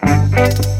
Música